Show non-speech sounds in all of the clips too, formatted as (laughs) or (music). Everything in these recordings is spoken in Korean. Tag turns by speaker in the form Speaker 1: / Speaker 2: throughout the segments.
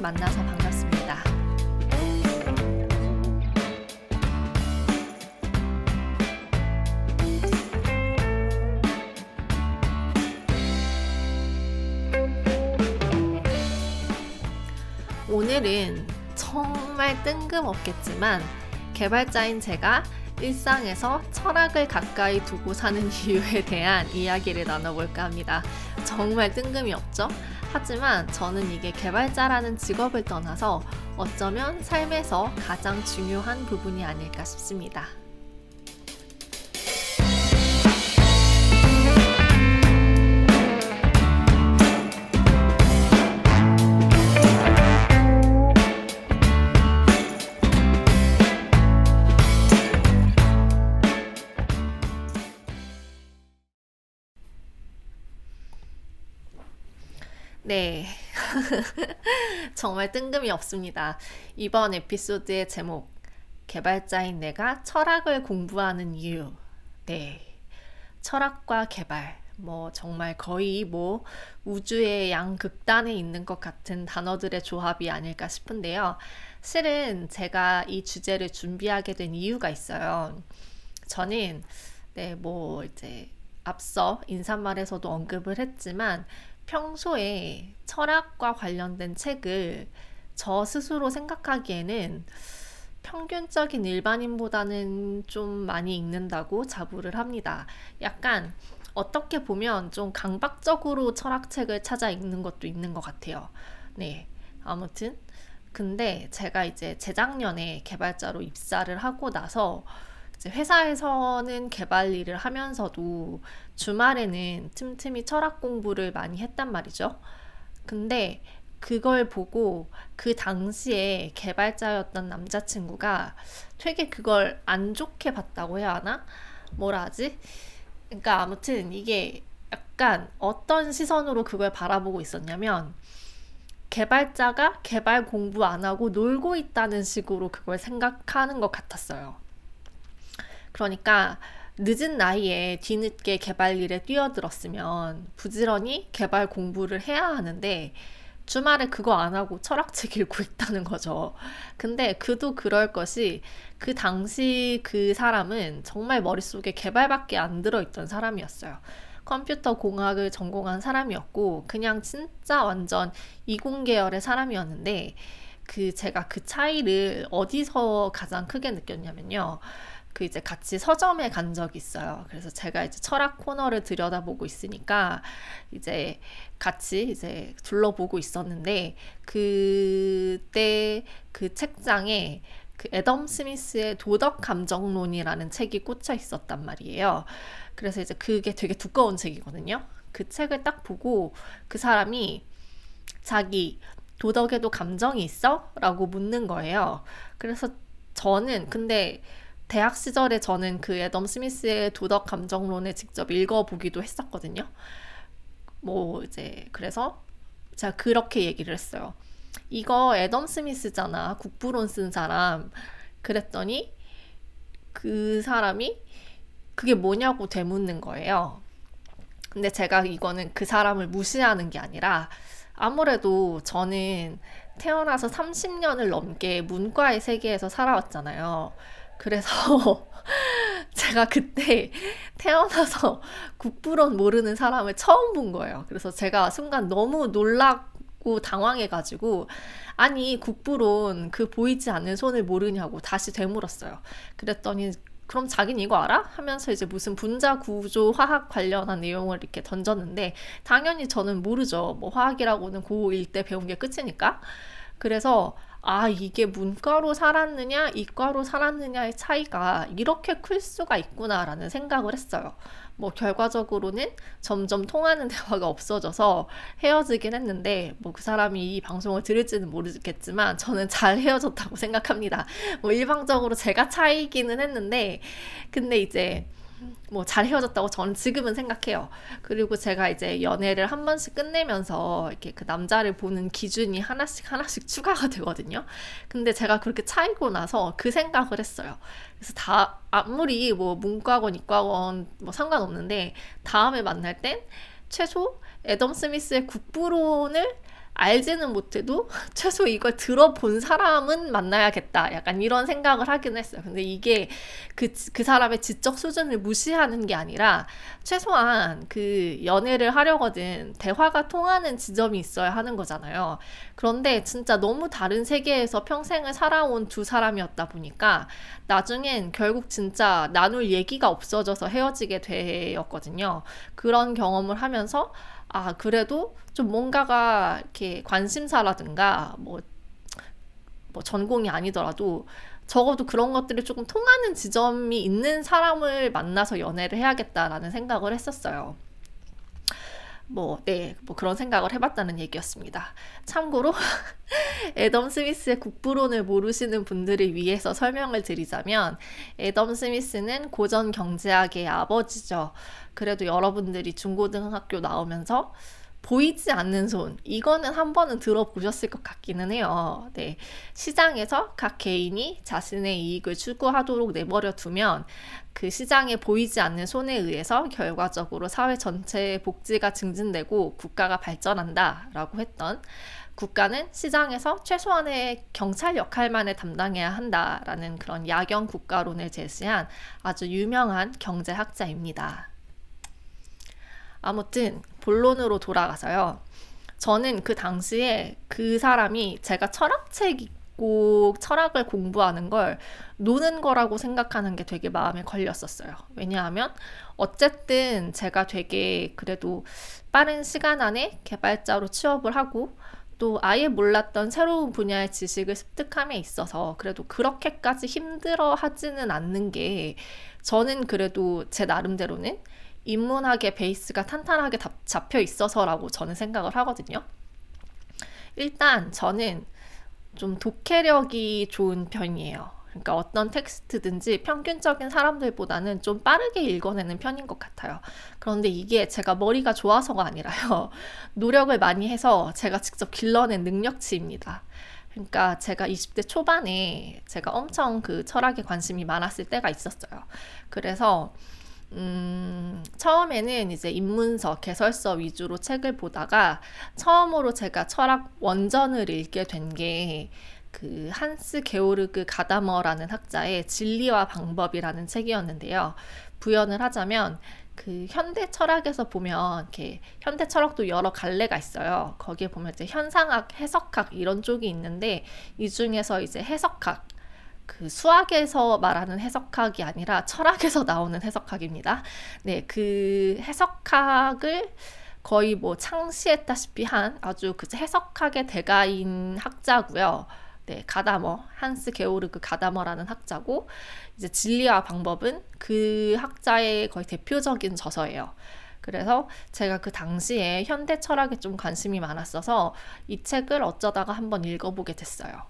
Speaker 1: 만나서 반갑습니다. 오늘은 정말 뜬금없겠지만 개발자인 제가 일상에서 철학을 가까이 두고 사는 (laughs) 이유에 대한 이야기를 나눠볼까 합니다. 정말 뜬금이 없죠? 하지만 저는 이게 개발자라는 직업을 떠나서 어쩌면 삶에서 가장 중요한 부분이 아닐까 싶습니다. 네. (laughs) 정말 뜬금이 없습니다. 이번 에피소드의 제목, 개발자인 내가 철학을 공부하는 이유. 네. 철학과 개발. 뭐 정말 거의 뭐 우주의 양극단에 있는 것 같은 단어들의 조합이 아닐까 싶은데요. 실은 제가 이 주제를 준비하게 된 이유가 있어요. 저는 네, 뭐 이제 앞서 인사말에서도 언급을 했지만 평소에 철학과 관련된 책을 저 스스로 생각하기에는 평균적인 일반인보다는 좀 많이 읽는다고 자부를 합니다. 약간 어떻게 보면 좀 강박적으로 철학책을 찾아 읽는 것도 있는 것 같아요. 네. 아무튼. 근데 제가 이제 재작년에 개발자로 입사를 하고 나서 회사에서는 개발 일을 하면서도 주말에는 틈틈이 철학 공부를 많이 했단 말이죠. 근데 그걸 보고 그 당시에 개발자였던 남자친구가 되게 그걸 안 좋게 봤다고 해야 하나? 뭐라 하지? 그러니까 아무튼 이게 약간 어떤 시선으로 그걸 바라보고 있었냐면 개발자가 개발 공부 안 하고 놀고 있다는 식으로 그걸 생각하는 것 같았어요. 그러니까 늦은 나이에 뒤늦게 개발 일에 뛰어들었으면 부지런히 개발 공부를 해야 하는데 주말에 그거 안 하고 철학책 읽고 있다는 거죠. 근데 그도 그럴 것이 그 당시 그 사람은 정말 머릿속에 개발밖에 안 들어있던 사람이었어요. 컴퓨터 공학을 전공한 사람이었고, 그냥 진짜 완전 이공 계열의 사람이었는데, 그 제가 그 차이를 어디서 가장 크게 느꼈냐면요. 그 이제 같이 서점에 간 적이 있어요. 그래서 제가 이제 철학 코너를 들여다보고 있으니까 이제 같이 이제 둘러보고 있었는데 그때 그 책장에 그 애덤 스미스의 도덕 감정론이라는 책이 꽂혀 있었단 말이에요. 그래서 이제 그게 되게 두꺼운 책이거든요. 그 책을 딱 보고 그 사람이 자기 도덕에도 감정이 있어? 라고 묻는 거예요. 그래서 저는 근데 대학 시절에 저는 그 애덤 스미스의 도덕 감정론을 직접 읽어보기도 했었거든요. 뭐 이제 그래서 제가 그렇게 얘기를 했어요. 이거 애덤 스미스잖아. 국부론 쓴 사람. 그랬더니 그 사람이 그게 뭐냐고 되묻는 거예요. 근데 제가 이거는 그 사람을 무시하는 게 아니라 아무래도 저는 태어나서 30년을 넘게 문과의 세계에서 살아왔잖아요. 그래서 (laughs) 제가 그때 태어나서 국부론 모르는 사람을 처음 본 거예요. 그래서 제가 순간 너무 놀랐고 당황해가지고 아니 국부론 그 보이지 않는 손을 모르냐고 다시 되물었어요. 그랬더니 그럼 자긴 이거 알아? 하면서 이제 무슨 분자 구조 화학 관련한 내용을 이렇게 던졌는데 당연히 저는 모르죠. 뭐 화학이라고는 고1 때 배운 게 끝이니까. 그래서 아, 이게 문과로 살았느냐, 이과로 살았느냐의 차이가 이렇게 클 수가 있구나라는 생각을 했어요. 뭐, 결과적으로는 점점 통하는 (laughs) 대화가 없어져서 헤어지긴 했는데, 뭐, 그 사람이 이 방송을 들을지는 모르겠지만, 저는 잘 헤어졌다고 (laughs) 생각합니다. 뭐, 일방적으로 제가 차이기는 했는데, 근데 이제, 뭐 잘 헤어졌다고 저는 지금은 생각해요. 그리고 제가 이제 연애를 한 번씩 끝내면서 이렇게 그 남자를 보는 기준이 하나씩 하나씩 추가가 되거든요. 근데 제가 그렇게 차이고 나서 그 생각을 했어요. 그래서 다 아무리 뭐 문과건 이과건 뭐 상관없는데 다음에 만날 땐 최소 애덤 스미스의 국부론을 알지는 못해도 (laughs) 최소 이걸 들어본 사람은 만나야겠다. 약간 이런 생각을 하긴 했어요. 근데 이게 그, 그 사람의 지적 수준을 무시하는 게 아니라 최소한 그 연애를 하려거든 대화가 통하는 지점이 있어야 하는 거잖아요. 그런데 진짜 너무 다른 세계에서 평생을 살아온 두 사람이었다 보니까 나중엔 결국 진짜 나눌 얘기가 없어져서 헤어지게 되었거든요. 그런 경험을 하면서 아, 그래도 좀 뭔가가 이렇게 관심사라든가 뭐, 뭐 전공이 아니더라도 적어도 그런 것들이 조금 통하는 지점이 있는 사람을 만나서 연애를 해야겠다라는 생각을 했었어요. 뭐, 네, 뭐 그런 생각을 해봤다는 얘기였습니다. 참고로, (laughs) 애덤 스미스의 국부론을 모르시는 분들을 위해서 설명을 드리자면, 애덤 스미스는 고전 경제학의 아버지죠. 그래도 여러분들이 중고등학교 나오면서 보이지 않는 손. 이거는 한 번은 들어보셨을 것 같기는 해요. 네. 시장에서 각 개인이 자신의 이익을 추구하도록 내버려 두면 그 시장에 보이지 않는 손에 의해서 결과적으로 사회 전체의 복지가 증진되고 국가가 발전한다 라고 했던 국가는 시장에서 최소한의 경찰 역할만을 담당해야 한다라는 그런 야경 국가론을 제시한 아주 유명한 경제학자입니다. 아무튼 본론으로 돌아가서요. 저는 그 당시에 그 사람이 제가 철학책 읽고 철학을 공부하는 걸 노는 거라고 생각하는 게 되게 마음에 걸렸었어요. 왜냐하면 어쨌든 제가 되게 그래도 빠른 시간 안에 개발자로 취업을 하고 또 아예 몰랐던 새로운 분야의 지식을 습득함에 있어서 그래도 그렇게까지 힘들어 하지는 않는 게 저는 그래도 제 나름대로는 인문학의 베이스가 탄탄하게 잡혀 있어서라고 저는 생각을 하거든요. 일단 저는 좀 독해력이 좋은 편이에요. 그러니까 어떤 텍스트든지 평균적인 사람들보다는 좀 빠르게 읽어내는 편인 것 같아요. 그런데 이게 제가 머리가 좋아서가 아니라요. (laughs) 노력을 많이 해서 제가 직접 길러낸 능력치입니다. 그러니까 제가 20대 초반에 제가 엄청 그 철학에 관심이 많았을 때가 있었어요. 그래서 음, 처음에는 이제 입문서, 개설서 위주로 책을 보다가 처음으로 제가 철학 원전을 읽게 된 게 그 한스 게오르그 가다머라는 학자의 진리와 방법이라는 책이었는데요. 부연을 하자면 그 현대 철학에서 보면 이렇게 현대 철학도 여러 갈래가 있어요. 거기에 보면 이제 현상학, 해석학 이런 쪽이 있는데 이 중에서 이제 해석학 그 수학에서 말하는 해석학이 아니라 철학에서 나오는 해석학입니다. 네, 그 해석학을 거의 뭐 창시했다시피 한 아주 그 해석학의 대가인 학자고요. 네, 가다머, 한스 게오르그 가다머라는 학자고 이제 진리와 방법은 그 학자의 거의 대표적인 저서예요. 그래서 제가 그 당시에 현대 철학에 좀 관심이 많았어서 이 책을 어쩌다가 한번 읽어보게 됐어요.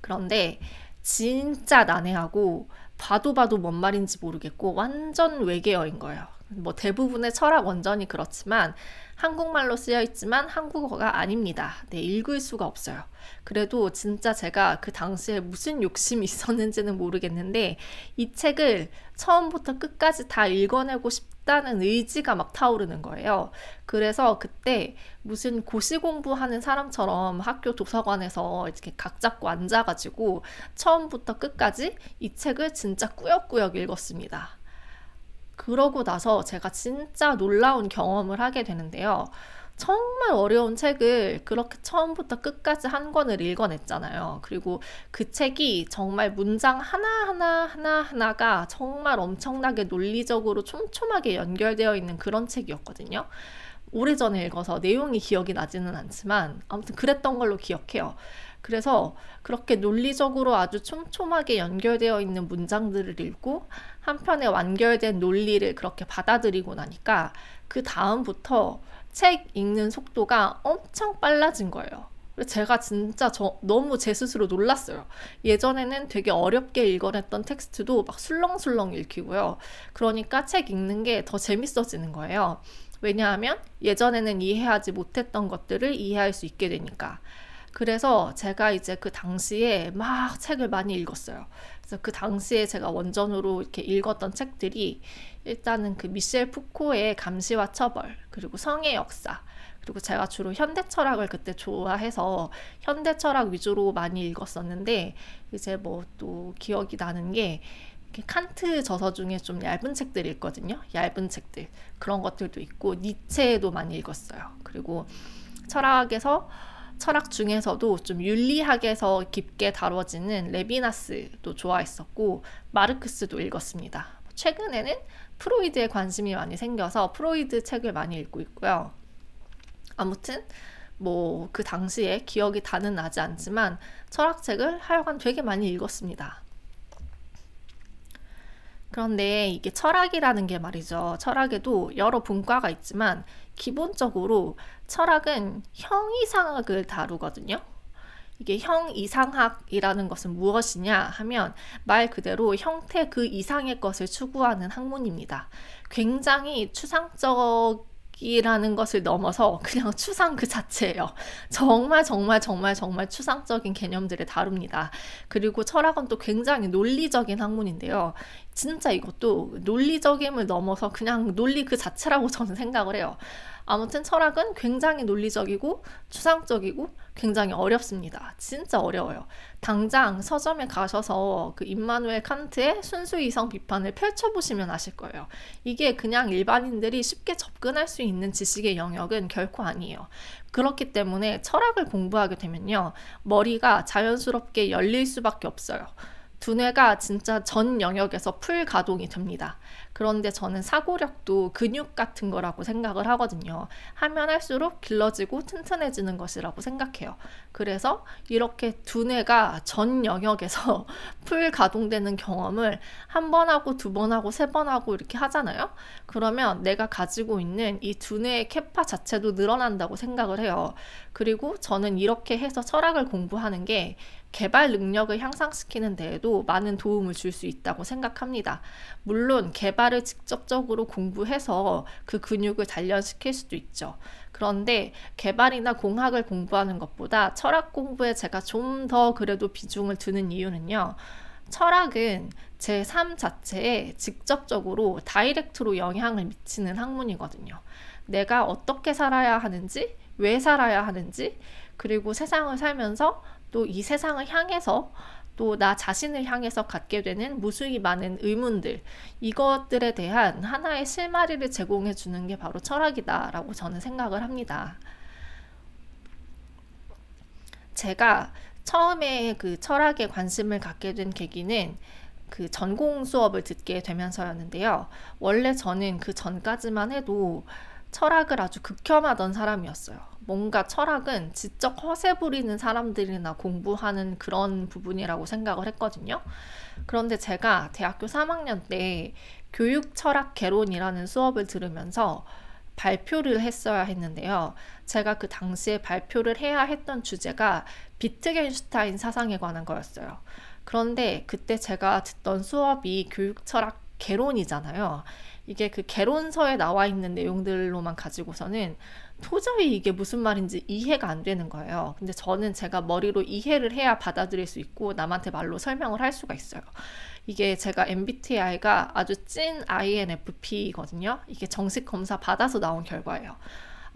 Speaker 1: 그런데 진짜 난해하고 봐도 봐도 뭔 말인지 모르겠고 완전 외계어인 거예요. 뭐 대부분의 철학 원전이 그렇지만 한국말로 쓰여 있지만 한국어가 아닙니다. 네, 읽을 수가 없어요. 그래도 진짜 제가 그 당시에 무슨 욕심이 (laughs) 있었는지는 모르겠는데 이 책을 처음부터 끝까지 다 읽어내고 싶다는 의지가 막 타오르는 거예요. 그래서 그때 무슨 고시 공부하는 사람처럼 학교 도서관에서 이렇게 각 잡고 앉아가지고 처음부터 끝까지 이 책을 진짜 꾸역꾸역 읽었습니다. 그러고 나서 제가 진짜 놀라운 경험을 하게 되는데요. 정말 어려운 책을 그렇게 처음부터 끝까지 한 권을 읽어냈잖아요. 그리고 그 책이 정말 문장 하나하나 하나하나가 정말 엄청나게 논리적으로 촘촘하게 연결되어 있는 그런 책이었거든요. 오래전에 읽어서 내용이 기억이 나지는 않지만 아무튼 그랬던 걸로 기억해요. 그래서 그렇게 논리적으로 아주 촘촘하게 연결되어 있는 문장들을 읽고 한편에 완결된 논리를 그렇게 받아들이고 나니까 그 다음부터 책 읽는 속도가 엄청 빨라진 거예요. 제가 진짜 저 너무 제 스스로 놀랐어요. 예전에는 되게 어렵게 읽어냈던 텍스트도 막 술렁술렁 읽히고요. 그러니까 책 읽는 게 더 재밌어지는 거예요. 왜냐하면 예전에는 이해하지 못했던 것들을 이해할 수 있게 되니까. 그래서 제가 이제 그 당시에 막 책을 많이 읽었어요. 그래서 그 당시에 제가 원전으로 이렇게 읽었던 책들이 일단은 그 미셸 푸코의 감시와 처벌, 그리고 성의 역사, 그리고 제가 주로 현대 철학을 그때 좋아해서 현대 철학 위주로 많이 읽었었는데 이제 뭐 또 기억이 나는 게 칸트 저서 중에 좀 얇은 책들이 있거든요. 얇은 책들. 그런 것들도 있고 니체도 많이 읽었어요. 그리고 철학에서 철학 중에서도 좀 윤리학에서 깊게 다뤄지는 레비나스도 좋아했었고 마르크스도 읽었습니다. 최근에는 프로이드에 관심이 많이 생겨서 프로이드 책을 많이 읽고 있고요. 아무튼 뭐 그 당시에 기억이 다는 나지 않지만 철학책을 하여간 되게 많이 읽었습니다. 그런데 이게 철학이라는 게 말이죠. 철학에도 여러 분과가 있지만 기본적으로 철학은 형이상학을 다루거든요. 이게 형이상학이라는 것은 무엇이냐 하면 말 그대로 형태 그 이상의 것을 추구하는 학문입니다. 굉장히 추상적 이라는 것을 넘어서 그냥 추상 그 자체예요. 정말 정말 정말 정말 추상적인 개념들을 다룹니다. 그리고 철학은 또 굉장히 논리적인 학문인데요. 진짜 이것도 논리적임을 넘어서 그냥 논리 그 자체라고 저는 생각을 해요. 아무튼 철학은 굉장히 논리적이고 추상적이고 굉장히 어렵습니다. 진짜 어려워요. 당장 서점에 가셔서 그 임마누엘 칸트의 순수 이성 비판을 펼쳐보시면 아실 거예요. 이게 그냥 일반인들이 쉽게 접근할 수 있는 지식의 영역은 결코 아니에요. 그렇기 때문에 철학을 공부하게 되면요. 머리가 자연스럽게 열릴 수밖에 없어요. 두뇌가 진짜 전 영역에서 풀 가동이 됩니다. 그런데 저는 사고력도 근육 같은 거라고 생각을 하거든요. 하면 할수록 길러지고 튼튼해지는 것이라고 생각해요. 그래서 이렇게 두뇌가 전 영역에서 (laughs) 풀 가동되는 경험을 한 번 하고 두 번 하고 세 번 하고 이렇게 하잖아요. 그러면 내가 가지고 있는 이 두뇌의 캐파 자체도 늘어난다고 생각을 해요. 그리고 저는 이렇게 해서 철학을 공부하는 게 개발 능력을 향상시키는 데에도 많은 도움을 줄 수 있다고 생각합니다. 물론 개발을 직접적으로 공부해서 그 근육을 단련시킬 수도 있죠. 그런데 개발이나 공학을 공부하는 것보다 철학 공부에 제가 좀 더 그래도 비중을 두는 이유는요. 철학은 제 삶 자체에 직접적으로 다이렉트로 영향을 미치는 학문이거든요. 내가 어떻게 살아야 하는지, 왜 살아야 하는지, 그리고 세상을 살면서 또 이 세상을 향해서 또 나 자신을 향해서 갖게 되는 무수히 많은 의문들 이것들에 대한 하나의 실마리를 제공해 주는 게 바로 철학이다라고 저는 생각을 합니다. 제가 처음에 그 철학에 관심을 갖게 된 계기는 그 전공 수업을 듣게 되면서였는데요. 원래 저는 그 전까지만 해도 철학을 아주 극혐하던 사람이었어요. 뭔가 철학은 지적 허세 부리는 사람들이나 공부하는 그런 부분이라고 생각을 했거든요. 그런데 제가 대학교 3학년 때 교육 철학 개론이라는 수업을 들으면서 발표를 했어야 했는데요. 제가 그 당시에 발표를 해야 했던 주제가 비트겐슈타인 사상에 관한 거였어요. 그런데 그때 제가 듣던 수업이 교육 철학 개론이잖아요. 이게 그 개론서에 나와 있는 내용들로만 가지고서는 도저히 이게 무슨 말인지 이해가 안 되는 거예요. 근데 저는 제가 머리로 이해를 해야 받아들일 수 있고 남한테 말로 설명을 할 수가 있어요. 이게 제가 MBTI가 아주 찐 INFP거든요. 이게 정식 검사 받아서 나온 결과예요.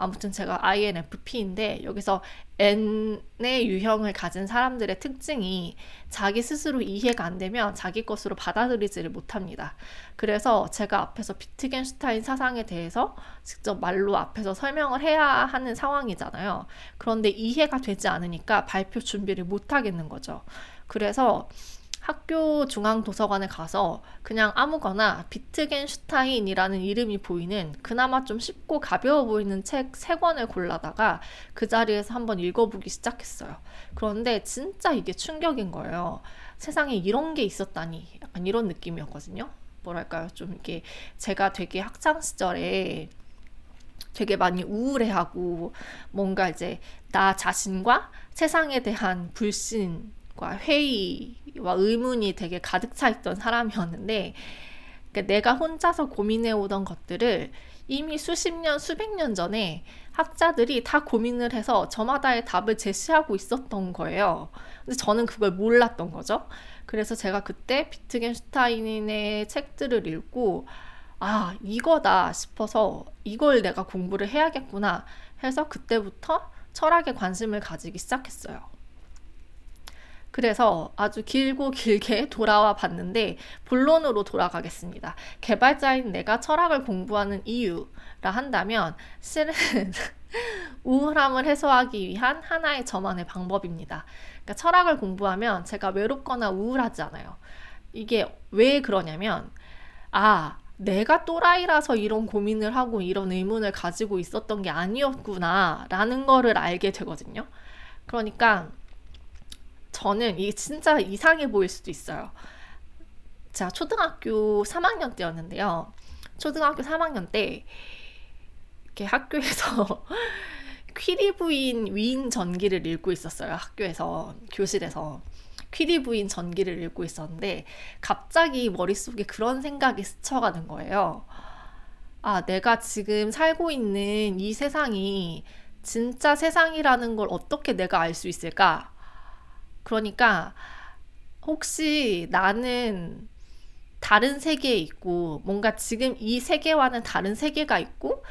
Speaker 1: 아무튼 제가 INFP인데 여기서 N의 유형을 가진 사람들의 특징이 자기 스스로 이해가 안 되면 자기 것으로 받아들이지를 못합니다. 그래서 제가 앞에서 비트겐슈타인 사상에 대해서 직접 말로 앞에서 설명을 해야 하는 상황이잖아요. 그런데 이해가 되지 않으니까 발표 준비를 못 하겠는 거죠. 그래서 학교 중앙 도서관에 가서 그냥 아무거나 비트겐슈타인이라는 이름이 보이는 그나마 좀 쉽고 가벼워 보이는 책 세 권을 골라다가 그 자리에서 한번 읽어보기 시작했어요. 그런데 진짜 이게 충격인 거예요. 세상에 이런 게 있었다니 약간 이런 느낌이었거든요. 뭐랄까요? 좀 이렇게 제가 되게 학창 시절에 되게 많이 우울해하고 뭔가 이제 나 자신과 세상에 대한 불신 과 회의 와 의문이 되게 가득 차 있던 사람이었는데 그러니까 내가 혼자서 고민해 오던 것들을 이미 수십 년, 수백 년 전에 학자들이 다 고민을 해서 저마다의 답을 제시하고 있었던 거예요. 근데 저는 그걸 몰랐던 거죠. 그래서 제가 그때 비트겐슈타인의 책들을 읽고 아, 이거다 싶어서 이걸 내가 공부를 해야겠구나 해서 그때부터 철학에 관심을 가지기 시작했어요. 그래서 아주 길고 길게 (laughs) 돌아와 봤는데 본론으로 돌아가겠습니다. 개발자인 내가 철학을 공부하는 이유라 한다면 실은 (laughs) 우울함을 해소하기 위한 하나의 저만의 방법입니다. 그러니까 철학을 공부하면 제가 외롭거나 우울하지 않아요. 이게 왜 그러냐면 아 내가 또라이라서 이런 고민을 하고 이런 의문을 가지고 있었던 게 아니었구나 라는 거를 알게 되거든요. 그러니까 저는 이게 진짜 이상해 보일 수도 있어요. 제가 초등학교 3학년 때였는데요. 초등학교 3학년 때 이렇게 학교에서 (laughs) 퀴리 부인 위인 전기를 읽고 있었어요. 학교에서 교실에서 퀴리 부인 전기를 읽고 있었는데 갑자기 머릿속에 그런 생각이 스쳐가는 거예요. 아, 내가 지금 살고 있는 이 세상이 진짜 세상이라는 걸 어떻게 내가 알 수 있을까? 그러니까 혹시 나는 다른 세계에 있고 뭔가 지금 이 세계와는 다른 세계가 있고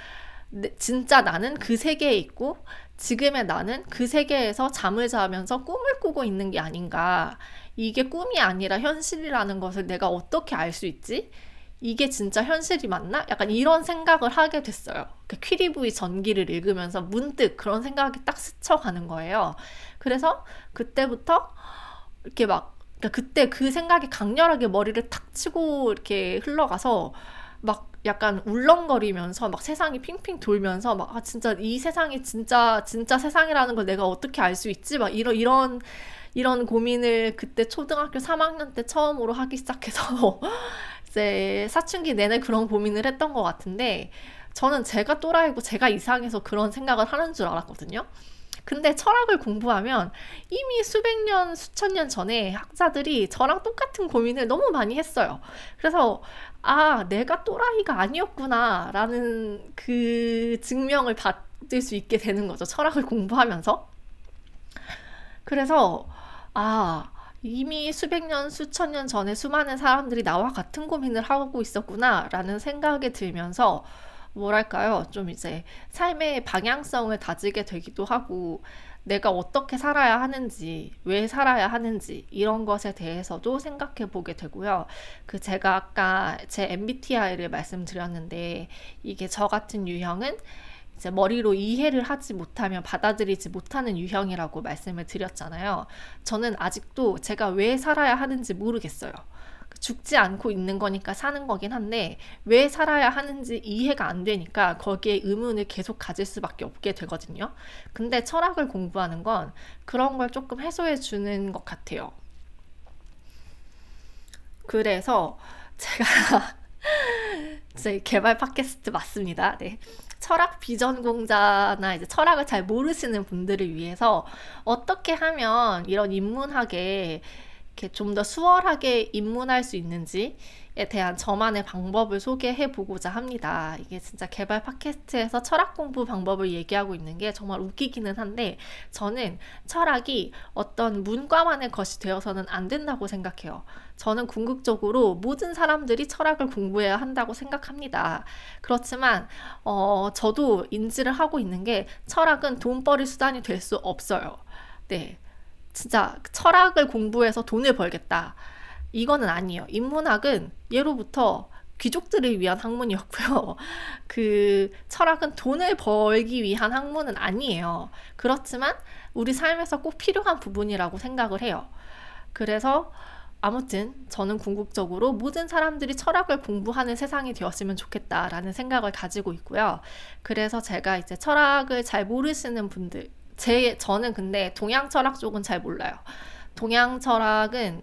Speaker 1: 진짜 나는 그 세계에 있고 지금의 나는 그 세계에서 잠을 자면서 꿈을 꾸고 있는 게 아닌가. 이게 꿈이 아니라 현실이라는 것을 내가 어떻게 알 수 있지? 이게 진짜 현실이 맞나? 약간 이런 생각을 하게 됐어요. 그 퀴리브이 전기를 읽으면서 문득 그런 생각이 딱 스쳐가는 거예요. 그래서 그때부터 이렇게 막 그러니까 그때 그 생각이 강렬하게 머리를 탁 치고 이렇게 흘러가서 막 약간 울렁거리면서 막 세상이 핑핑 돌면서 막 아 진짜 이 세상이 진짜 진짜 세상이라는 걸 내가 어떻게 알 수 있지? 막 이런 이런 이런 고민을 그때 초등학교 3학년 때 처음으로 하기 시작해서 (laughs) 이제 사춘기 내내 그런 고민을 했던 것 같은데 저는 제가 또라이고 제가 이상해서 그런 생각을 하는 줄 알았거든요. 근데 철학을 공부하면 이미 수백 년, 수천 년 전에 학자들이 저랑 똑같은 고민을 너무 많이 했어요. 그래서 아, 내가 또라이가 아니었구나 라는 그 증명을 받을 수 있게 되는 거죠. 철학을 공부하면서. 그래서 아, 이미 수백 년, 수천 년 전에 수많은 사람들이 나와 같은 고민을 하고 있었구나 라는 생각이 들면서 뭐랄까요? 좀 이제 삶의 방향성을 다지게 되기도 하고 내가 어떻게 살아야 하는지, 왜 살아야 하는지 이런 것에 대해서도 생각해 보게 되고요. 그 제가 아까 제 MBTI를 말씀드렸는데 이게 저 같은 유형은 이제 머리로 이해를 하지 못하면 받아들이지 못하는 유형이라고 말씀을 드렸잖아요. 저는 아직도 제가 왜 살아야 하는지 모르겠어요. 죽지 않고 있는 거니까 사는 거긴 한데 왜 살아야 하는지 이해가 안 되니까 거기에 의문을 계속 가질 수밖에 없게 되거든요. 근데 철학을 공부하는 건 그런 걸 조금 해소해 주는 것 같아요. 그래서 제가 (laughs) 제 개발 팟캐스트 맞습니다. 네. 철학 비전 공자나 이제 철학을 잘 모르시는 분들을 위해서 어떻게 하면 이런 인문학에 이렇게 좀 더 수월하게 입문할 수 있는지에 대한 저만의 방법을 소개해 보고자 합니다. 이게 진짜 개발 팟캐스트에서 철학 공부 방법을 얘기하고 있는 게 정말 웃기기는 한데 저는 철학이 어떤 문과만의 것이 되어서는 안 된다고 생각해요. 저는 궁극적으로 모든 사람들이 철학을 공부해야 한다고 생각합니다. 그렇지만 어, 저도 인지를 하고 있는 게 철학은 돈벌이 수단이 될 수 없어요. 네. 진짜 철학을 공부해서 돈을 벌겠다. 이거는 아니에요. 인문학은 예로부터 귀족들을 위한 학문이었고요. (laughs) 그 철학은 돈을 벌기 위한 학문은 아니에요. 그렇지만 우리 삶에서 꼭 필요한 부분이라고 생각을 해요. 그래서 아무튼 저는 궁극적으로 모든 사람들이 철학을 공부하는 세상이 되었으면 좋겠다라는 생각을 가지고 있고요. 그래서 제가 이제 철학을 잘 모르시는 분들, 제 저는 근데 동양 철학 쪽은 잘 몰라요. 동양 철학은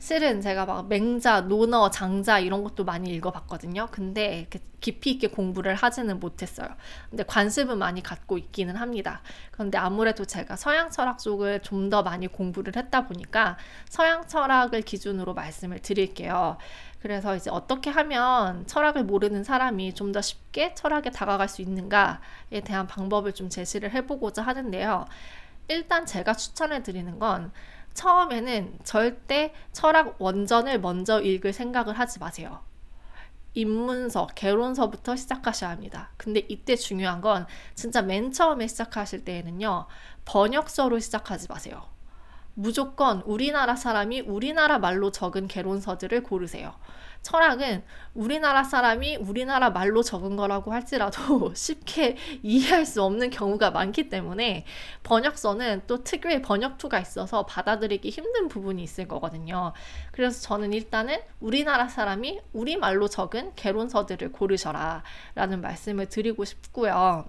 Speaker 1: 실은 제가 막 맹자, 논어, 장자 이런 것도 많이 읽어봤거든요. 근데 깊이 있게 공부를 하지는 못했어요. 근데 관심은 많이 갖고 있기는 합니다. 그런데 아무래도 제가 서양 철학 쪽을 좀 더 많이 공부를 했다 보니까 서양 철학을 기준으로 말씀을 드릴게요. 그래서 이제 어떻게 하면 철학을 모르는 사람이 좀 더 쉽게 철학에 다가갈 수 있는가에 대한 방법을 좀 제시를 해보고자 하는데요. 일단 제가 추천해 드리는 건 처음에는 절대 철학 원전을 먼저 읽을 생각을 하지 마세요. 입문서, 개론서부터 시작하셔야 합니다. 근데 이때 중요한 건 진짜 맨 처음에 시작하실 때에는요, 번역서로 시작하지 마세요. 무조건 우리나라 사람이 우리나라 말로 적은 개론서들을 고르세요. 철학은 우리나라 사람이 우리나라 말로 적은 거라고 할지라도 (laughs) 쉽게 이해할 수 없는 경우가 많기 때문에 번역서는 또 특유의 번역투가 있어서 받아들이기 힘든 부분이 있을 거거든요. 그래서 저는 일단은 우리나라 사람이 우리말로 적은 개론서들을 고르셔라 라는 말씀을 드리고 싶고요.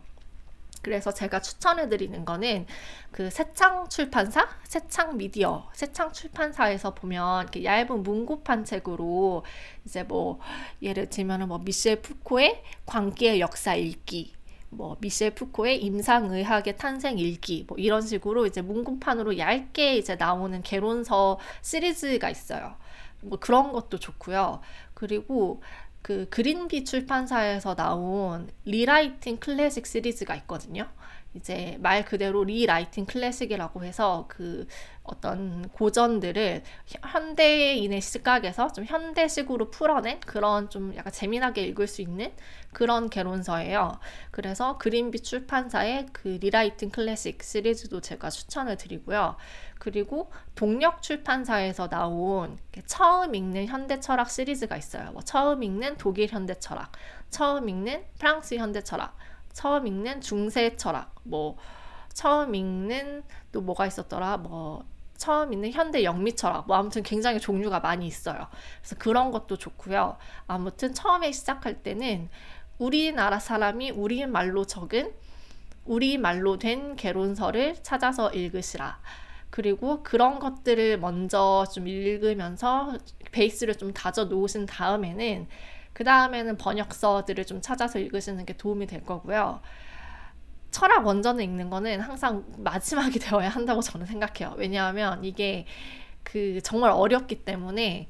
Speaker 1: 그래서 제가 추천해 드리는 거는 그 새창 출판사, 새창 미디어, 새창 출판사에서 보면 이렇게 얇은 문고판 책으로 이제 뭐 예를 들면은 뭐 미셸 푸코의 광기의 역사 읽기 뭐 미셸 푸코의 임상의학의 탄생 읽기 뭐 이런 식으로 이제 문고판으로 얇게 이제 나오는 개론서 시리즈가 있어요. 뭐 그런 것도 좋고요. 그리고 그 그린비 출판사에서 나온 rewriting classic 시리즈가 있거든요. 이제 말 그대로 rewriting classic이라고 해서 그 어떤 고전들을 현대인의 시각에서 좀 현대식으로 풀어낸 그런 좀 약간 재미나게 읽을 수 있는 그런 개론서예요. 그래서 그린비 출판사의 그 rewriting classic 시리즈도 제가 추천을 드리고요. 그리고 동녘 출판사에서 나온 처음 읽는 현대 철학 시리즈가 있어요. 뭐 처음 읽는 독일 현대 철학, 처음 읽는 프랑스 현대 철학, 처음 읽는 중세 철학, 뭐 처음 읽는 또 뭐가 있었더라, 뭐 처음 읽는 현대 영미 철학, 뭐 아무튼 굉장히 종류가 많이 있어요. 그래서 그런 것도 좋고요. 아무튼 처음에 시작할 때는 우리나라 사람이 우리 말로 적은 우리 말로 된 개론서를 찾아서 읽으시라. 그리고 그런 것들을 먼저 좀 읽으면서 베이스를 좀 다져 놓으신 다음에는 그 다음에는 번역서들을 좀 찾아서 읽으시는 게 도움이 될 거고요. 철학 원전을 읽는 거는 항상 마지막이 (laughs) 되어야 한다고 저는 생각해요. 왜냐하면 이게 그 정말 어렵기 때문에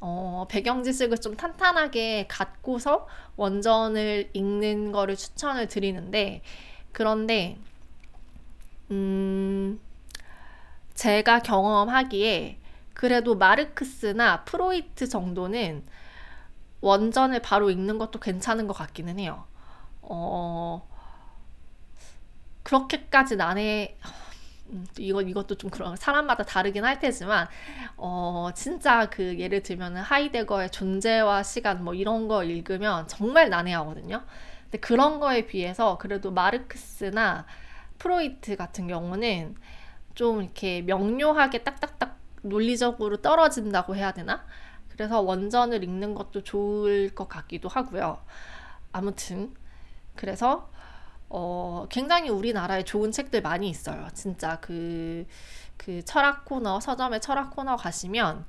Speaker 1: 어, 배경 지식을 좀 탄탄하게 갖고서 원전을 읽는 거를 추천을 드리는데 그런데 음 제가 경험하기에 그래도 마르크스나 프로이트 정도는 원전을 바로 읽는 것도 괜찮은 것 같기는 해요. 어, 그렇게까지 난해, 음, 이거, 이것도 좀 그런, 사람마다 다르긴 할 테지만, 어, 진짜 그, 예를 들면 하이데거의 존재와 시간 뭐 이런 거 읽으면 정말 난해하거든요. 근데 그런 거에 비해서 그래도 마르크스나 프로이트 같은 경우는 좀 이렇게 명료하게 딱딱딱 논리적으로 떨어진다고 해야 되나? 그래서 원전을 읽는 것도 좋을 것 같기도 하고요. 아무튼 그래서 어, 굉장히 우리나라에 좋은 책들 많이 있어요. 진짜 그, 그 철학 코너, 서점의 철학 코너 가시면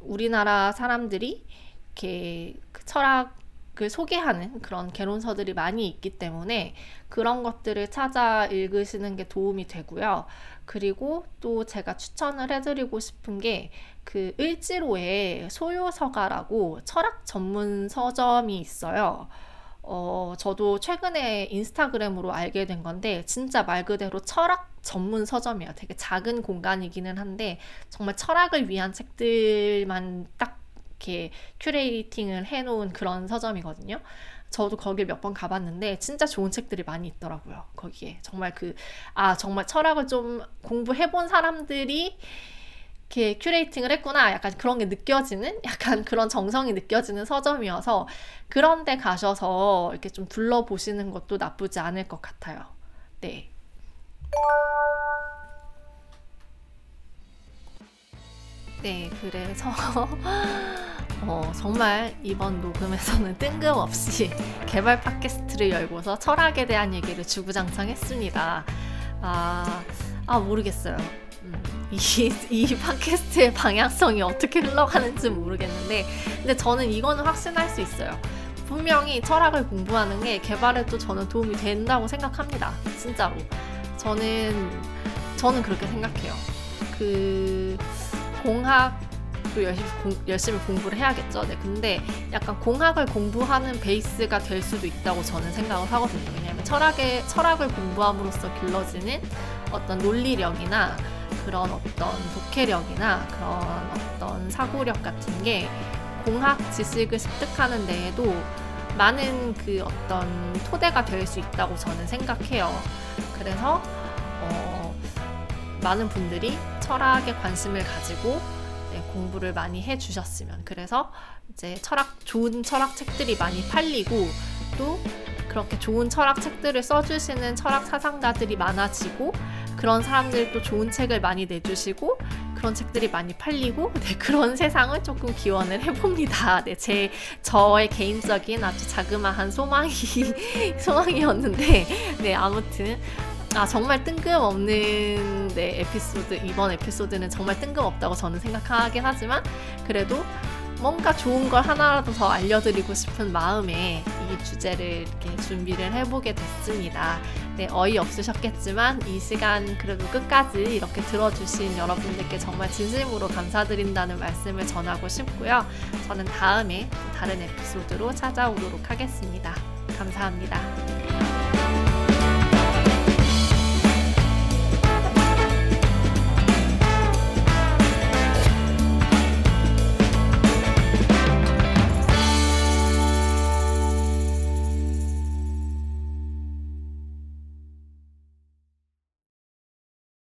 Speaker 1: 우리나라 사람들이 이렇게 그 철학을 소개하는 그런 개론서들이 많이 있기 때문에 그런 것들을 찾아 읽으시는 게 도움이 되고요. 그리고 또 제가 추천을 해드리고 싶은 게 그 을지로에 소요서가라고 철학 전문 서점이 있어요. 어, 저도 최근에 인스타그램으로 알게 된 건데, 진짜 말 그대로 철학 전문 서점이에요. 되게 작은 공간이기는 한데, 정말 철학을 위한 책들만 딱 이렇게 curating을 해놓은 그런 서점이거든요. 저도 거길 몇 번 가봤는데 진짜 좋은 책들이 많이 있더라고요. 거기에 정말 그 아 정말 철학을 좀 공부해본 사람들이 이렇게 curating을 했구나. 약간 그런 게 느껴지는 (laughs) 약간 그런 정성이 느껴지는 서점이어서 그런 데 가셔서 이렇게 좀 둘러보시는 것도 나쁘지 않을 것 같아요. 네. 네, 그래서 (laughs) 어, 정말 이번 녹음에서는 뜬금없이 (laughs) 개발 팟캐스트를 열고서 철학에 대한 얘기를 주구장창 했습니다. 아, 아 모르겠어요. 음, 이, 이 팟캐스트의 방향성이 어떻게 흘러가는지 모르겠는데, 근데 저는 이거는 확신할 수 있어요. 분명히 철학을 공부하는 게 개발에도 저는 도움이 된다고 생각합니다. 진짜로. 저는, 저는 그렇게 생각해요. 그, 공학 또 열심히, 공, 열심히 공부를 해야겠죠. 네, 근데 약간 공학을 공부하는 베이스가 될 수도 있다고 저는 생각을 하거든요. 왜냐하면 철학의 철학을 공부함으로써 길러지는 어떤 논리력이나 그런 어떤 독해력이나 그런 어떤 사고력 같은 게 공학 지식을 습득하는 데에도 많은 그 어떤 토대가 될 수 있다고 저는 생각해요. 그래서 어, 많은 분들이 철학에 관심을 가지고 네, 공부를 많이 해 주셨으면 그래서 이제 철학 좋은 철학 책들이 많이 팔리고 또 그렇게 좋은 철학 책들을 써주시는 철학 사상가들이 많아지고 그런 사람들이 또 좋은 책을 많이 내주시고 그런 책들이 많이 팔리고 네, (laughs) 그런 세상을 조금 기원을 해봅니다. 네, 제 저의 개인적인 아주 자그마한 소망이 (laughs) 소망이었는데 네 아무튼 아 정말 뜬금없는 네 에피소드 이번 에피소드는 정말 뜬금없다고 저는 생각하긴 하지만 그래도 뭔가 좋은 걸 하나라도 더 알려드리고 싶은 마음에 이 주제를 이렇게 준비를 해보게 됐습니다. 네, 어이없으셨겠지만 이 시간 그래도 끝까지 이렇게 들어주신 여러분들께 정말 진심으로 감사드린다는 말씀을 전하고 싶고요. 저는 다음에 다른 에피소드로 찾아오도록 하겠습니다. 감사합니다.